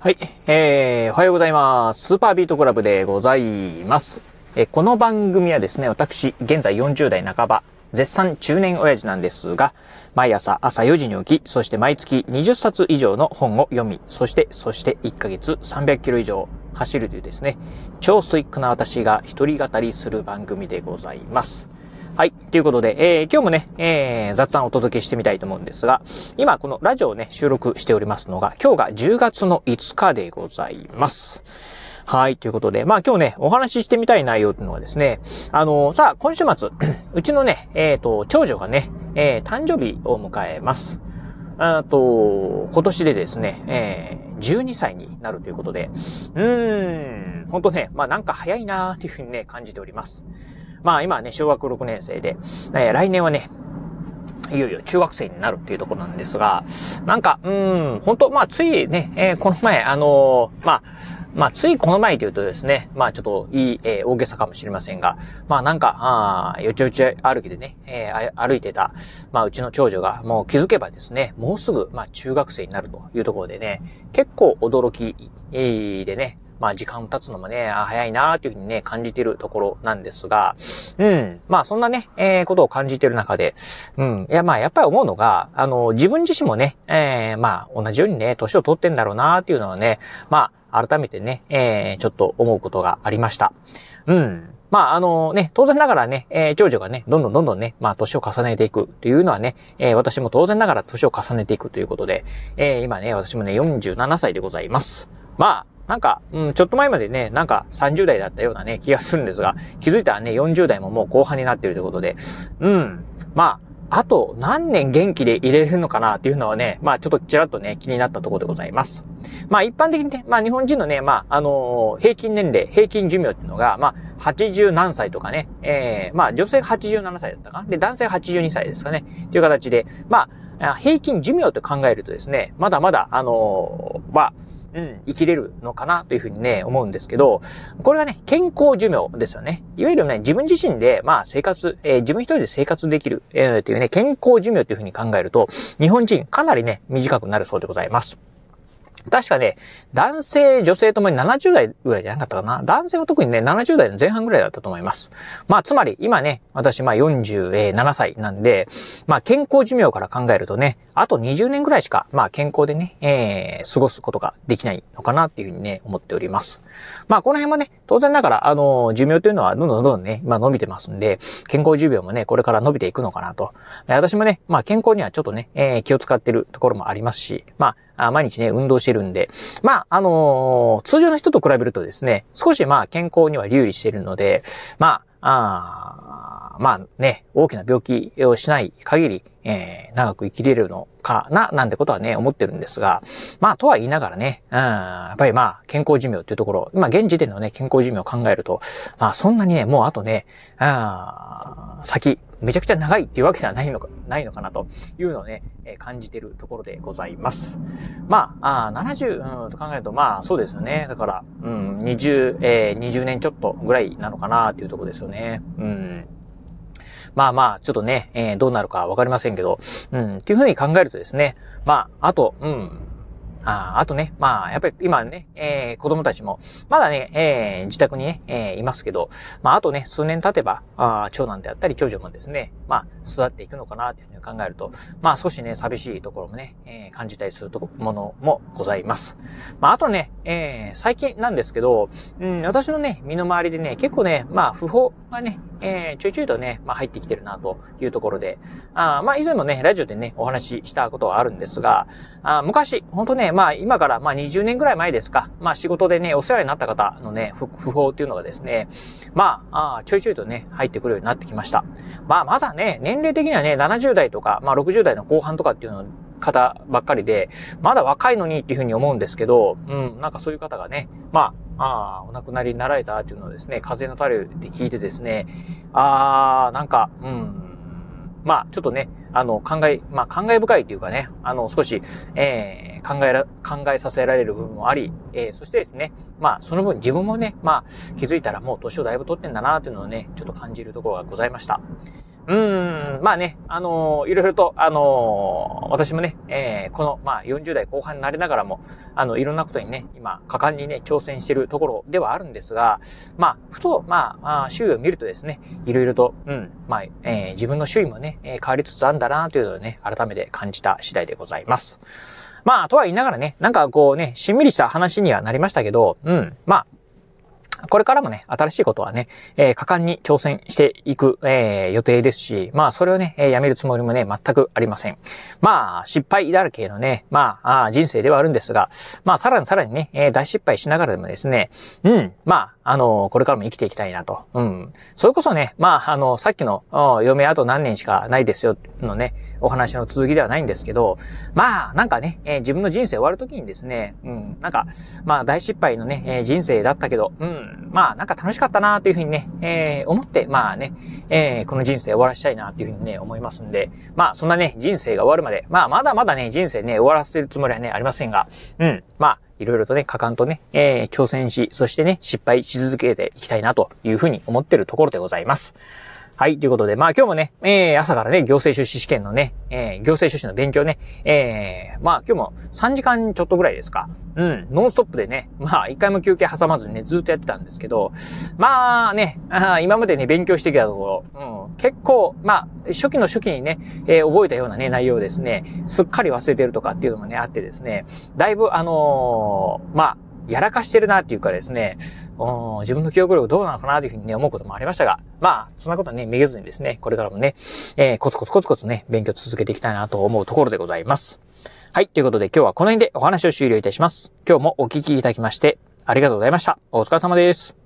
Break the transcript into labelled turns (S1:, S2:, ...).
S1: はい。えー、おはようございます。スーパービートクラブでございます。えーこの番組はですね、私、現在40代半ば、絶賛中年親父なんですが、毎朝朝4時に起き、そして毎月20冊以上の本を読み、そして、そして1ヶ月300キロ以上走るというですね、超ストイックな私が一人語りする番組でございます。はい。ということで、えー今日もね、えー雑談をお届けしてみたいと思うんですが、今このラジオをね、収録しておりますのが、今日が10月の5日でございます。はい。ということで、まあ今日ね、お話ししてみたい内容というのはですね、あのさあ、今週末、うちのね、えっ、と、長女がね、えー誕生日を迎えます。あと、今年でですね、えー12歳になるということで、うーん、ほんとね、まあなんか早いなーというふうにね、感じております。まあ今はね、小学6年生で、えー来年はね、いよいよ中学生になるっていうところなんですが、なんか、うん、本当まあついね、えーこの前、あのーまあ、まあ、ついこの前というとですね、まあちょっといい、えー大げさかもしれませんが、まあなんか、あーよちよち歩きでね、えー歩いてた、まあうちの長女がもう気づけばですね、もうすぐ、まあ中学生になるというところでね、結構驚き、でね、まあ時間経つのもね、あ早いなーというふうにね、感じているところなんですが、うん。まあそんなね、えーことを感じている中で、うん。いやまあやっぱり思うのが、あの、自分自身もね、えーまあ同じようにね、年を取ってんだろうなーっていうのはね、まあ改めてね、えーちょっと思うことがありました。うん。まあ、あのね、当然ながらね、えー長女がね、どんどんどんどんね、まあ、年を重ねていくというのはね、えー私も当然ながら年を重ねていくということで、えー今ね、私もね、47歳でございます。まあ、なんか、うん、ちょっと前までね、なんか30代だったようなね、気がするんですが、気づいたらね、40代ももう後半になってるということで、うん、まあ、あと何年元気で入れるのかなっていうのはね、まあちょっとちらっとね、気になったところでございます。まあ一般的にね、まあ日本人のね、まああのー平均年齢、平均寿命っていうのが、まあ80何歳とかね、えー、まあ女性が87歳だったかな？で、男性が82歳ですかね？っていう形で、ま、あ平均寿命と考えるとですね、まだまだ、あのーま、うん、生きれるのかなというふうにね、思うんですけど、これがね、健康寿命ですよね。いわゆるね、自分自身で、まあ、生活、えー自分一人で生活できる、えー、というね、健康寿命というふうに考えると、日本人かなりね、短くなるそうでございます。確かね、男性、女性ともに70代ぐらいじゃなかったかな。男性は特にね、70代の前半ぐらいだったと思います。まあ、つまり、今ね、私、まあ47歳なんで、まあ、健康寿命から考えるとね、あと20年ぐらいしか、まあ、健康でね、えー、過ごすことができないのかなっていうふうにね、思っております。まあ、この辺もね、当然ながら、あの、寿命というのはどんどんどんどんね、今伸びてますんで、健康寿命もね、これから伸びていくのかなと。私もね、まあ、健康にはちょっとね、えー気を使ってるところもありますし、まあ、あ毎日ね、運動してるんで、まあ、あのー通常の人と比べるとですね、少しまあ、健康には留意しているので、まあ、あまあね、大きな病気をしない限り、えー長く生きれるのかな、なんてことはね、思ってるんですが、まあ、とは言いながらね、うん、やっぱりまあ、健康寿命っていうところ、今現時点のね、健康寿命を考えると、まあ、そんなにね、もうあとね、あ先、めちゃくちゃ長いっていうわけではないのか、ないのかなというのをね、え感じてるところでございます。まあ、あ70、うん、と考えると、まあ、そうですよね。だから、うん、20、えー20年ちょっとぐらいなのかなっていうところですよね。うん。まあまあ、ちょっとね、えーどうなるかわかりませんけど、うん、っていうふうに考えるとですね、まあ、あと、うん、ああとね、まあ、やっぱり今ね、えー子供たちも、まだね、えー自宅にね、えーいますけど、まあ、あとね、数年経てば、あー長男であったり長女もですね、まあ、育っていくのかなというふうに考えると、まあ、少しね、寂しいところもね、えー感じたりするとこものもございます。まあ、あとね、えー最近なんですけど、うん、私のね、身の回りでね、結構ね、まあ、不法がね、えーちょいちょいとね、まあ、入ってきてるな、というところで、あまあ、以前もね、ラジオでね、お話ししたことはあるんですが、あ昔、本当ね、まあ、今から、まあ、20年ぐらい前ですか、まあ、仕事でね、お世話になった方のね、不法っていうのがですね、まあ、あちょいちょいとね、入ってくるようになってきました。まあ、まだね、年齢的にはね、70代とか、まあ、60代の後半とかっていうの方ばっかりで、まだ若いのにっていうふうに思うんですけど、うん、なんかそういう方がね、まあ、ああ、お亡くなりになられたっていうのをですね、風のたれで聞いてですね、ああ、なんか、うん、まあ、ちょっとね、あの、考え、まあ、考え深いというかね、あの、少し、えー、考えら、考えさせられる部分もあり、えー、そしてですね、まあ、その分自分もね、まあ、気づいたらもう年をだいぶ取ってんだなというのをね、ちょっと感じるところがございました。うん、まあね、あのーいろいろと、あのー私もね、えーこの、まあ、40代後半になりながらも、あの、いろんなことにね、今、果敢にね、挑戦してるところではあるんですが、まあ、ふと、まあ、あ周囲を見るとですね、いろいろと、うん、まあ、えー自分の周囲もね、え変わりつつあるんだな、というのをね、改めて感じた次第でございます。まあ、とは言いながらね、なんかこうね、しんみりした話にはなりましたけど、うん、まあ、これからもね、新しいことはね、えー果敢に挑戦していく、えー予定ですし、まあ、それをね、えーやめるつもりもね、全くありません。まあ、失敗だらけのね、まあ、あ人生ではあるんですが、まあ、さらにさらにね、えー大失敗しながらでもですね、うん、まあ、あのこれからも生きていきたいなと。うん。それこそね、まあ、あの、さっきの、嫁あと何年しかないですよ、のね、お話の続きではないんですけど、まあ、なんかね、えー自分の人生終わるときにですね、うん、なんか、まあ、大失敗のね、えー人生だったけど、うん、まあ、なんか楽しかったなというふうにね、えー思って、まあね、えーこの人生終わらしたいなというふうにね、思いますんで、まあ、そんなね、人生が終わるまで、まあ、まだまだね、人生ね、終わらせるつもりはね、ありませんが、うん、まあ、いろいろとね、果敢とね、えー挑戦し、そしてね、失敗し続けていきたいなというふうに思ってるところでございます。はい。ということで、まあ今日もね、えー、朝からね、行政書士試験のね、えー、行政書士の勉強ね、えー、まあ今日も3時間ちょっとぐらいですか。うん、ノンストップでね、まあ一回も休憩挟まずにね、ずっとやってたんですけど、まあね、あ今までね、勉強してきたところ、うん、結構、まあ、初期の初期にね、えー覚えたようなね、内容ですね、すっかり忘れてるとかっていうのもね、あってですね、だいぶあのーまあ、やらかしてるなっていうかですね、自分の記憶力どうなのかなというふうにね、思うこともありましたが、まあ、そんなことはね、めげずにですね、これからもね、えーコツコツコツコツね、勉強続けていきたいなと思うところでございます。はい、ということで今日はこの辺でお話を終了いたします。今日もお聞きいただきまして、ありがとうございました。お疲れ様です。